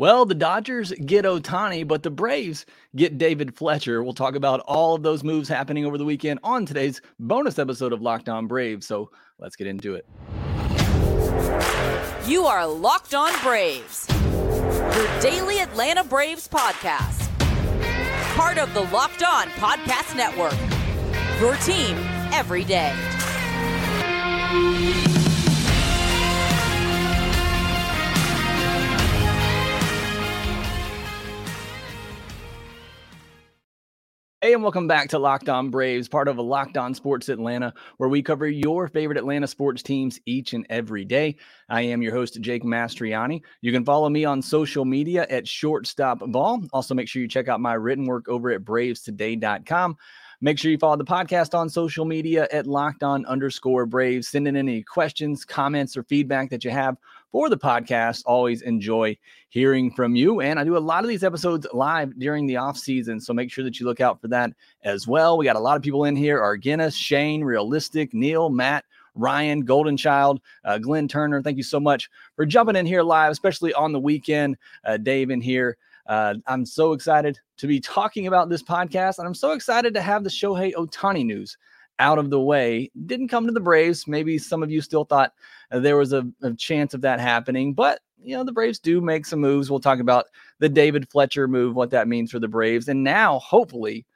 Well, the Dodgers get Ohtani, but the Braves get David Fletcher. We'll talk about all of those moves happening over the weekend on today's bonus episode of Locked On Braves. So let's get into it. You are Locked On Braves, your daily Atlanta Braves podcast. Part of the Locked On Podcast Network, your team every day. Hey, and welcome back to Locked On Braves, part of a Locked On Sports Atlanta, where we cover your favorite Atlanta sports teams each and every day. I am your host, Jake Mastroianni. You can follow me on social media at Shortstop Ball. Also, make sure you check out my written work over at bravestoday.com. Make sure you follow the podcast on social media at locked on underscore Braves. Send in any questions, comments, or feedback that you have for the podcast. Always enjoy hearing from you. And I do a lot of these episodes live during the off season. So make sure that you look out for that as well. We got a lot of people in here Guinness, Shane, Realistic, Neil, Matt, Ryan, Golden Child, uh, Glenn Turner. Thank you so much for jumping in here live, especially on the weekend. Uh, Dave in here. Uh, I'm so excited to be talking about this podcast, and I'm so excited to have the Shohei Ohtani news out of the way. Didn't come to the Braves. Maybe some of you still thought Uh, there was a, a, chance of that happening, but you know the Braves do make some moves. We'll talk about the David Fletcher move, what that means for the Braves, and now hopefully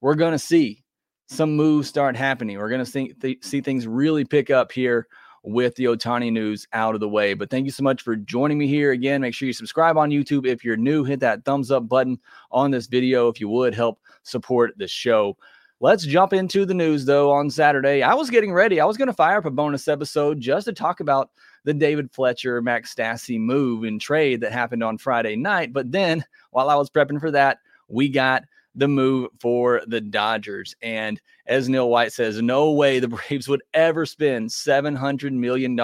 we're going to see some moves start happening. We're going to see, th- see things really pick up here with the Ohtani news out of the way. But thank you so much for joining me here again. Make sure you subscribe on YouTube. If you're new, hit that thumbs up button on this video if you would help support the show. Let's jump into the news though. On Saturday, I was getting ready. I was going to fire up a bonus episode just to talk about the David Fletcher Max Stassi move and trade that happened on Friday night. But then while I was prepping for that, we got the move for the Dodgers. And as Neil White says, no way the Braves would ever spend $700 million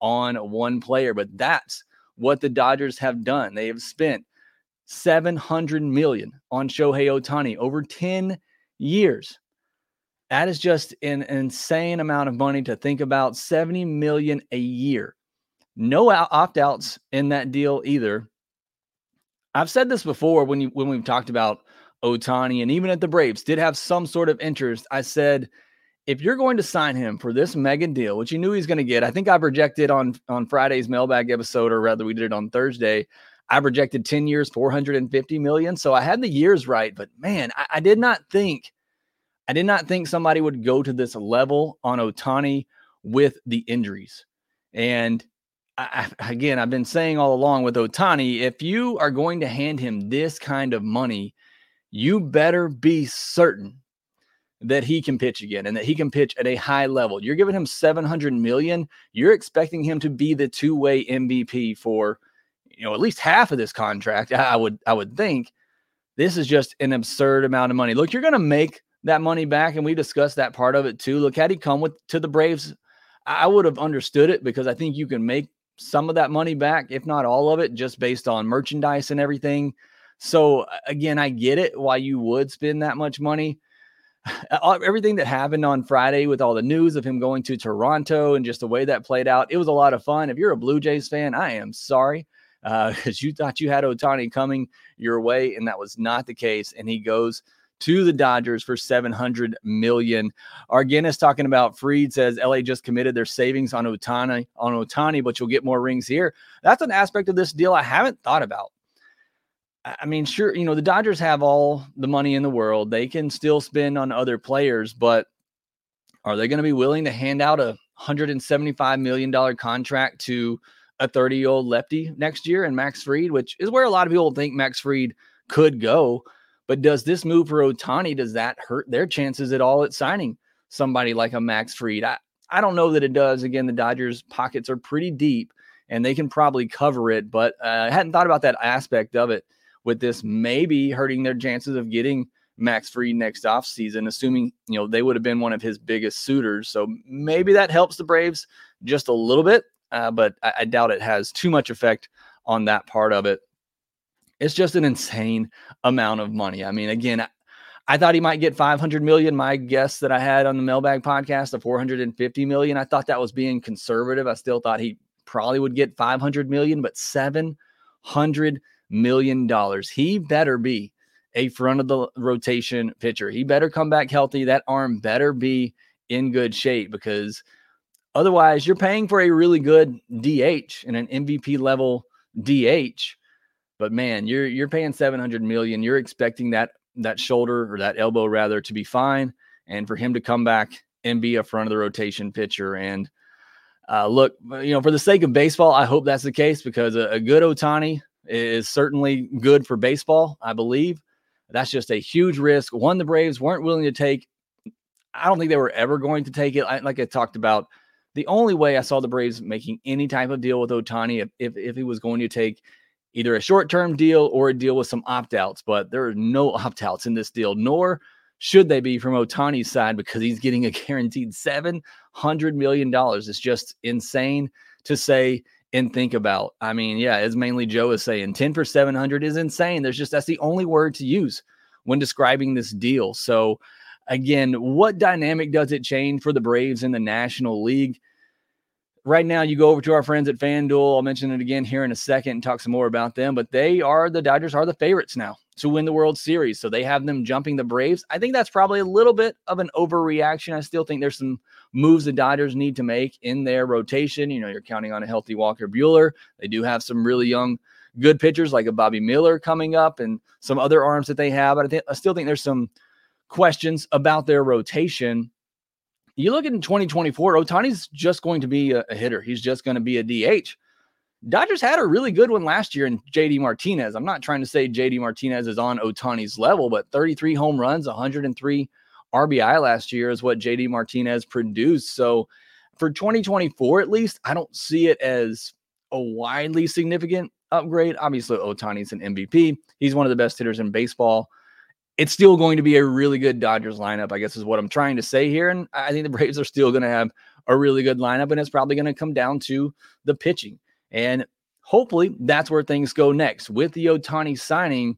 on one player. But that's what the Dodgers have done. They have spent 700 million on Shohei Ohtani over 10 years. That is just an insane amount of money to think about. 70 million a year. No opt-outs in that deal either. I've said this before when you when we've talked about Ohtani and even at the Braves did have some sort of interest. I said, if you're going to sign him for this mega deal, which you knew he's going to get, I think I projected on on Friday's mailbag episode, or rather, we did it on Thursday. I projected 10 years, 450 million. So I had the years right, but man, I, I did not think, I did not think somebody would go to this level on Ohtani with the injuries. And I, again, I've been saying all along with Ohtani, if you are going to hand him this kind of money, you better be certain that he can pitch again and that he can pitch at a high level. You're giving him 700 million, you're expecting him to be the two-way MVP for you know at least half of this contract. I would I would think this is just an absurd amount of money. Look, you're going to make that money back and we discussed that part of it too. Look, had he come with to the Braves, I would have understood it because I think you can make some of that money back, if not all of it, just based on merchandise and everything. So again, I get it why you would spend that much money. Everything that happened on Friday with all the news of him going to Toronto and just the way that played out, it was a lot of fun. If you're a Blue Jays fan, I am sorry because uh, you thought you had Ohtani coming your way, and that was not the case. And he goes to the Dodgers for 700 million. Guinness talking about Fried says LA just committed their savings on Ohtani on Ohtani, but you'll get more rings here. That's an aspect of this deal I haven't thought about. I mean, sure, you know, the Dodgers have all the money in the world. They can still spend on other players, but are they going to be willing to hand out a $175 million contract to a 30 year old lefty next year and Max Fried, which is where a lot of people think Max Fried could go. But does this move for Ohtani, does that hurt their chances at all at signing somebody like a Max Fried? I, I don't know that it does. Again, the Dodgers' pockets are pretty deep and they can probably cover it, but uh, I hadn't thought about that aspect of it with this maybe hurting their chances of getting Max Fried next offseason, assuming you know they would have been one of his biggest suitors. So maybe that helps the Braves just a little bit, uh, but I, I doubt it has too much effect on that part of it. It's just an insane amount of money. I mean, again, I, I thought he might get 500 million. My guess that I had on the mailbag podcast of 450 million. I thought that was being conservative. I still thought he probably would get 500 million, but seven million. He better be a front of the rotation pitcher. He better come back healthy. That arm better be in good shape because otherwise you're paying for a really good DH and an MVP level DH. But man, you're you're paying 700 million. You're expecting that that shoulder or that elbow rather to be fine and for him to come back and be a front of the rotation pitcher and uh, look, you know, for the sake of baseball, I hope that's the case because a, a good Ohtani is certainly good for baseball, I believe. That's just a huge risk. One, the Braves weren't willing to take. I don't think they were ever going to take it. I, like I talked about, the only way I saw the Braves making any type of deal with Ohtani if, if, if he was going to take either a short term deal or a deal with some opt outs, but there are no opt outs in this deal, nor should they be from Ohtani's side because he's getting a guaranteed $700 million. It's just insane to say and think about. I mean, yeah, as mainly Joe is saying, 10 for 700 is insane. There's just that's the only word to use when describing this deal. So, again, what dynamic does it change for the Braves in the National League? Right now, you go over to our friends at FanDuel. I'll mention it again here in a second and talk some more about them, but they are the Dodgers are the favorites now to win the World Series. So they have them jumping the Braves. I think that's probably a little bit of an overreaction. I still think there's some moves the Dodgers need to make in their rotation. You know, you're counting on a healthy Walker Buehler. They do have some really young, good pitchers like a Bobby Miller coming up and some other arms that they have. But I, think, I still think there's some questions about their rotation. You look at in 2024, Ohtani's just going to be a, a hitter. He's just going to be a DH. Dodgers had a really good one last year in JD Martinez. I'm not trying to say JD Martinez is on Ohtani's level, but 33 home runs, 103 RBI last year is what JD Martinez produced. So for 2024, at least, I don't see it as a widely significant upgrade. Obviously, Ohtani's an MVP. He's one of the best hitters in baseball. It's still going to be a really good Dodgers lineup, I guess is what I'm trying to say here. And I think the Braves are still going to have a really good lineup, and it's probably going to come down to the pitching. And hopefully that's where things go next. With the Ohtani signing,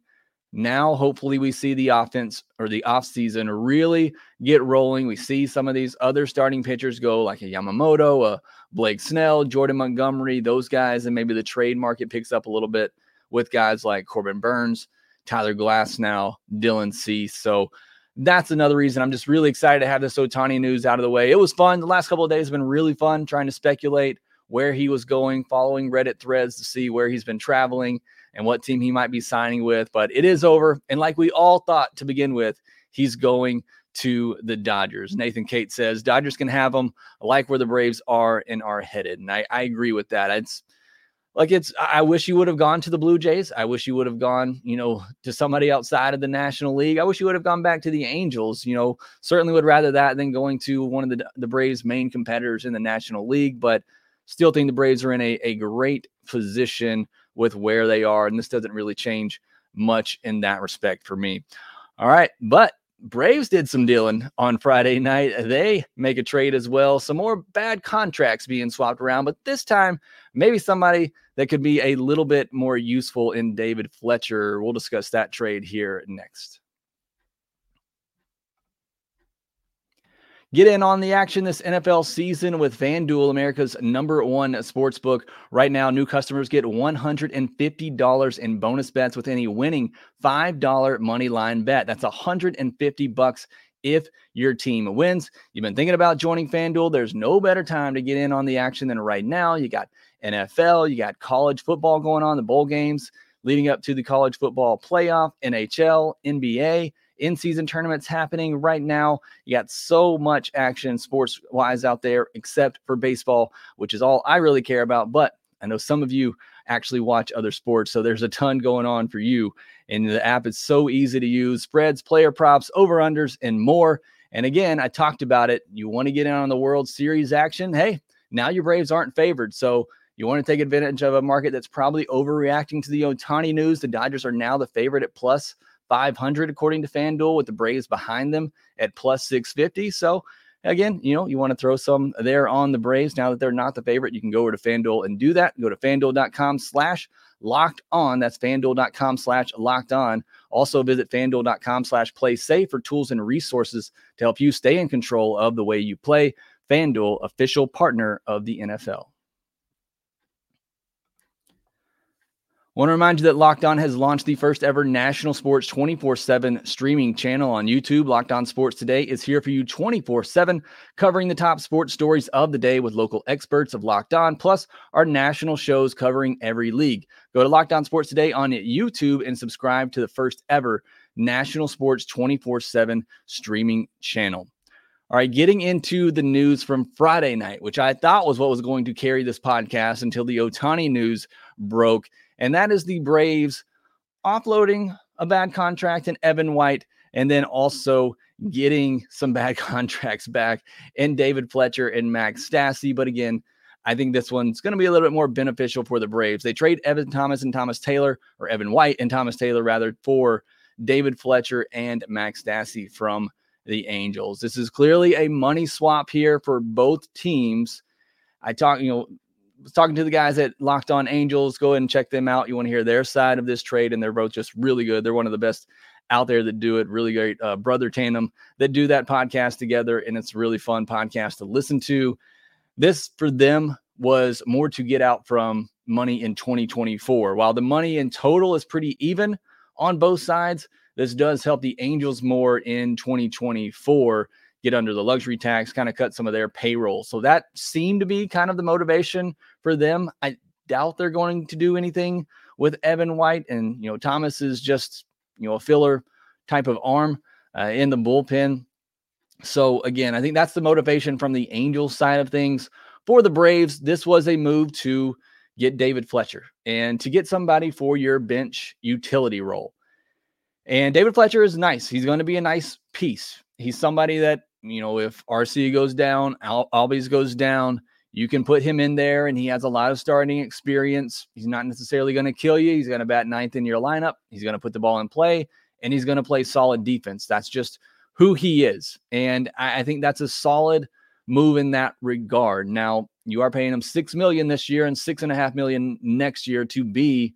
now hopefully we see the offense or the offseason really get rolling. We see some of these other starting pitchers go like a Yamamoto, a Blake Snell, Jordan Montgomery, those guys, and maybe the trade market picks up a little bit with guys like Corbin Burnes, Tyler Glasnow, Dylan Cease So that's another reason I'm just really excited to have this Ohtani news out of the way. It was fun. The last couple of days have been really fun trying to speculate where he was going, following Reddit threads to see where he's been traveling and what team he might be signing with. But it is over. And like we all thought to begin with, he's going to the Dodgers. Nathan Kate says Dodgers can have him. like where the Braves are and are headed. And I, I agree with that. It's like it's I wish you would have gone to the Blue Jays. I wish you would have gone, you know, to somebody outside of the National League. I wish you would have gone back to the Angels. You know, certainly would rather that than going to one of the the Braves' main competitors in the National League. But still think the Braves are in a, a great position with where they are. And this doesn't really change much in that respect for me. All right. But Braves did some dealing on Friday night. They make a trade as well. Some more bad contracts being swapped around, but this time, maybe somebody that could be a little bit more useful in David Fletcher. We'll discuss that trade here next. Get in on the action this NFL season with FanDuel, America's number one sports book. Right now, new customers get $150 in bonus bets with any winning $5 money line bet. That's 150 bucks if your team wins. You've been thinking about joining FanDuel. There's no better time to get in on the action than right now. You got NFL, you got college football going on, the bowl games leading up to the college football playoff, NHL, NBA in season tournaments happening right now. You got so much action sports wise out there, except for baseball, which is all I really care about. But I know some of you actually watch other sports. So there's a ton going on for you. And the app is so easy to use spreads, player props, over unders, and more. And again, I talked about it. You want to get in on the World Series action? Hey, now your Braves aren't favored. So you want to take advantage of a market that's probably overreacting to the Ohtani news. The Dodgers are now the favorite at plus 500 according to FanDuel with the Braves behind them at plus 650. So again, you know, you want to throw some there on the Braves now that they're not the favorite. You can go over to FanDuel and do that. Go to fanduel.com slash locked on. That's fanduel.com slash locked on. Also visit fanduel.com slash play safe for tools and resources to help you stay in control of the way you play. FanDuel, official partner of the NFL. Want to remind you that Locked On has launched the first ever national sports 24 7 streaming channel on YouTube. Locked On Sports Today is here for you 24 7, covering the top sports stories of the day with local experts of Locked On, plus our national shows covering every league. Go to Locked On Sports Today on YouTube and subscribe to the first ever national sports 24 7 streaming channel. All right, getting into the news from Friday night, which I thought was what was going to carry this podcast until the Ohtani news broke and that is the Braves offloading a bad contract in Evan White and then also getting some bad contracts back in David Fletcher and Max Stassi. But again, I think this one's going to be a little bit more beneficial for the Braves. They trade Evan Thomas and Thomas Taylor, or Evan White and Thomas Taylor, rather, for David Fletcher and Max Stassi from the Angels. This is clearly a money swap here for both teams. I talk, you know, was talking to the guys at Locked On Angels. Go ahead and check them out. You want to hear their side of this trade, and they're both just really good. They're one of the best out there that do it. Really great uh, brother tandem that do that podcast together, and it's a really fun podcast to listen to. This for them was more to get out from money in 2024. While the money in total is pretty even on both sides, this does help the Angels more in 2024 get under the luxury tax, kind of cut some of their payroll. So that seemed to be kind of the motivation for them. I doubt they're going to do anything with Evan White. And, you know, Thomas is just, you know, a filler type of arm uh, in the bullpen. So again, I think that's the motivation from the Angels side of things. For the Braves, this was a move to get David Fletcher and to get somebody for your bench utility role. And David Fletcher is nice. He's going to be a nice piece. He's somebody that you know, if Arcia goes down, Al- Albies goes down, you can put him in there and he has a lot of starting experience. He's not necessarily going to kill you. He's going to bat ninth in your lineup. He's going to put the ball in play and he's going to play solid defense. That's just who he is. And I, I think that's a solid move in that regard. Now, you are paying him six million this year and six and a half million next year to be,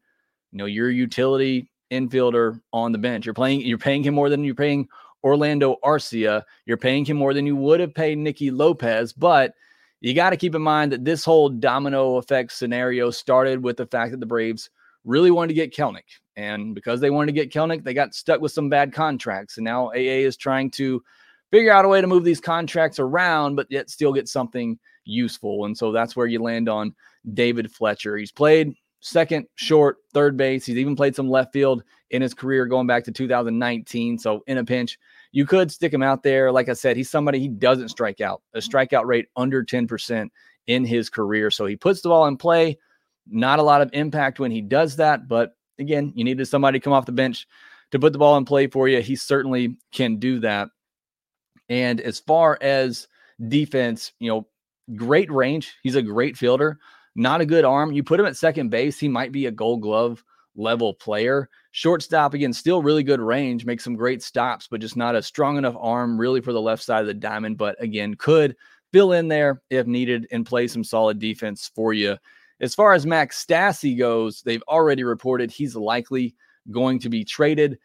you know, your utility infielder on the bench. You're playing, you're paying him more than you're paying Orlando Arcia. You're paying him more than you would have paid Nicky Lopez, but you got to keep in mind that this whole domino effect scenario started with the fact that the Braves really wanted to get Kelenic. And because they wanted to get Kelenic, they got stuck with some bad contracts. And now AA is trying to figure out a way to move these contracts around, but yet still get something useful. And so that's where you land on David Fletcher. He's played second, short, third base. He's even played some left field in his career going back to 2019. So in a pinch, you could stick him out there. Like I said, he's somebody he doesn't strike out, a strikeout rate under 10% in his career. So he puts the ball in play. Not a lot of impact when he does that. But again, you needed somebody to come off the bench to put the ball in play for you. He certainly can do that. And as far as defense, you know, great range. He's a great fielder, not a good arm. You put him at second base, he might be a gold glove level player. Shortstop, again, still really good range, makes some great stops, but just not a strong enough arm really for the left side of the diamond. But again, could fill in there if needed and play some solid defense for you. As far as Max Stassi goes, they've already reported he's likely going to be traded.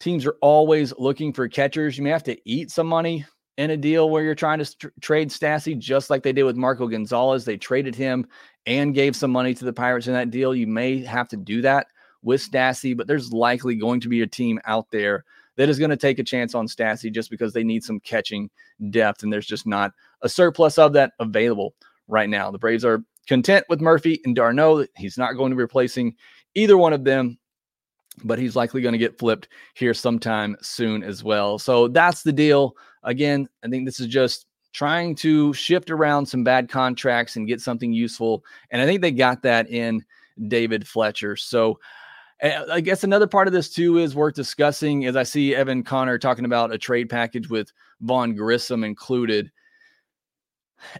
Teams are always looking for catchers. You may have to eat some money in a deal where you're trying to trade Stassi, just like they did with Marco Gonzalez. They traded him and gave some money to the Pirates in that deal. You may have to do that with Stassi, but there's likely going to be a team out there that is going to take a chance on Stassi just because they need some catching depth, and there's just not a surplus of that available right now. The Braves are content with Murphy and d'Arnaud. He's not going to be replacing either one of them, but he's likely going to get flipped here sometime soon as well. So that's the deal. Again, I think this is just trying to shift around some bad contracts and get something useful. And I think they got that in David Fletcher. So eh, I guess another part of this too is worth discussing as I see Evan Connor talking about a trade package with Vaughn Grissom included.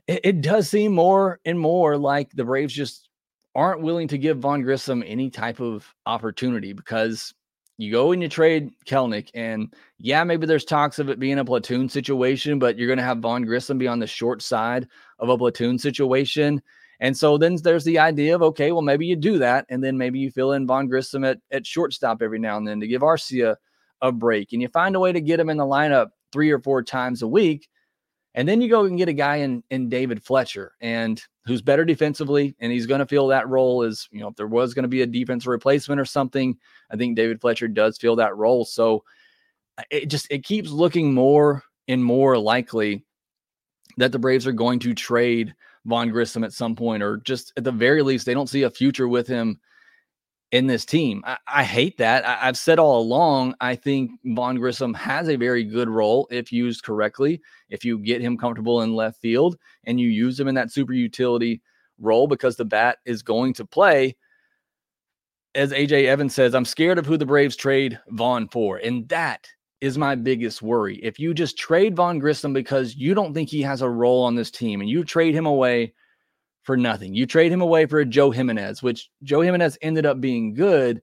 It, it does seem more and more like the Braves just aren't willing to give Vaughn Grissom any type of opportunity because you go and you trade Kelenic, and yeah, maybe there's talks of it being a platoon situation, but you're going to have Vaughn Grissom be on the short side of a platoon situation. And so then there's the idea of okay, well, maybe you do that, and then maybe you fill in Vaughn Grissom at, at shortstop every now and then to give Arcia a break, and you find a way to get him in the lineup three or four times a week. And then you go and get a guy in in David Fletcher and who's better defensively and he's going to fill that role as, you know, if there was going to be a defensive replacement or something, I think David Fletcher does fill that role. So it just it keeps looking more and more likely that the Braves are going to trade Vaughn Grissom at some point or just at the very least they don't see a future with him in this team. I, I hate that. I, have said all along, I think Vaughn Grissom has a very good role if used correctly. If you get him comfortable in left field and you use him in that super utility role because the bat is going to play. As AJ Evans says, I'm scared of who the Braves trade Vaughn for. And that is my biggest worry. If you just trade Vaughn Grissom because you don't think he has a role on this team and you trade him away for nothing. You trade him away for a Joe Jimenez, which Joe Jimenez ended up being good,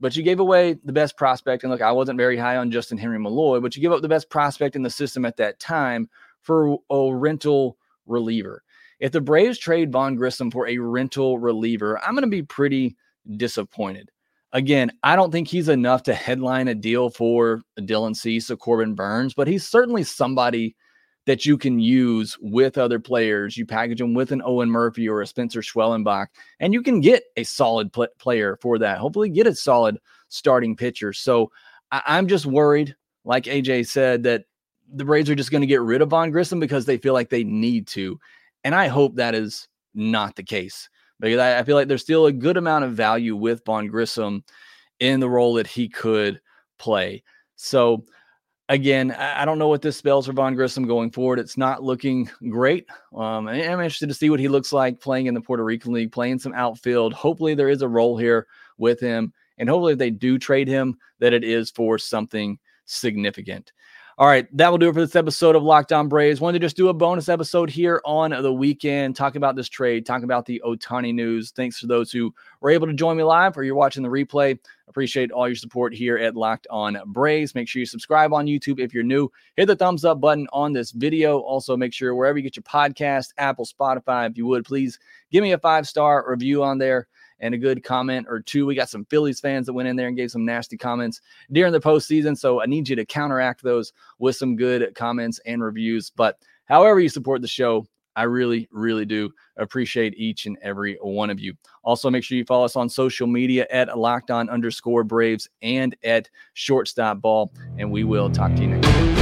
but you gave away the best prospect. And look, I wasn't very high on Justyn-Henry Malloy, but you give up the best prospect in the system at that time for a rental reliever. If the Braves trade Vaughn Grissom for a rental reliever, I'm going to be pretty disappointed. Again, I don't think he's enough to headline a deal for Dylan Cease or Corbin Burnes, but he's certainly somebody that you can use with other players. You package them with an Owen Murphy or a Spencer Schwellenbach, and you can get a solid pl- player for that. Hopefully, get a solid starting pitcher. So I- I'm just worried, like AJ said, that the Braves are just going to get rid of Vaughn Grissom because they feel like they need to. And I hope that is not the case because I, I feel like there's still a good amount of value with Vaughn Grissom in the role that he could play. So again, I don't know what this spells for Vaughn Grissom going forward. It's not looking great. Um, I'm interested to see what he looks like playing in the Puerto Rican League, playing some outfield. Hopefully, there is a role here with him. And hopefully, if they do trade him, that it is for something significant. All right, that will do it for this episode of Locked On Braves. Wanted to just do a bonus episode here on the weekend, talk about this trade, talk about the Ohtani news. Thanks to those who were able to join me live or you're watching the replay. Appreciate all your support here at Locked On Braves. Make sure you subscribe on YouTube if you're new. Hit the thumbs up button on this video. Also, make sure wherever you get your podcast, Apple, Spotify, if you would, please give me a five star review on there and a good comment or two. We got some Phillies fans that went in there and gave some nasty comments during the postseason. So I need you to counteract those with some good comments and reviews. But however you support the show, I really, really do appreciate each and every one of you. Also, make sure you follow us on social media at locked on underscore Braves and at shortstop ball. And we will talk to you next week.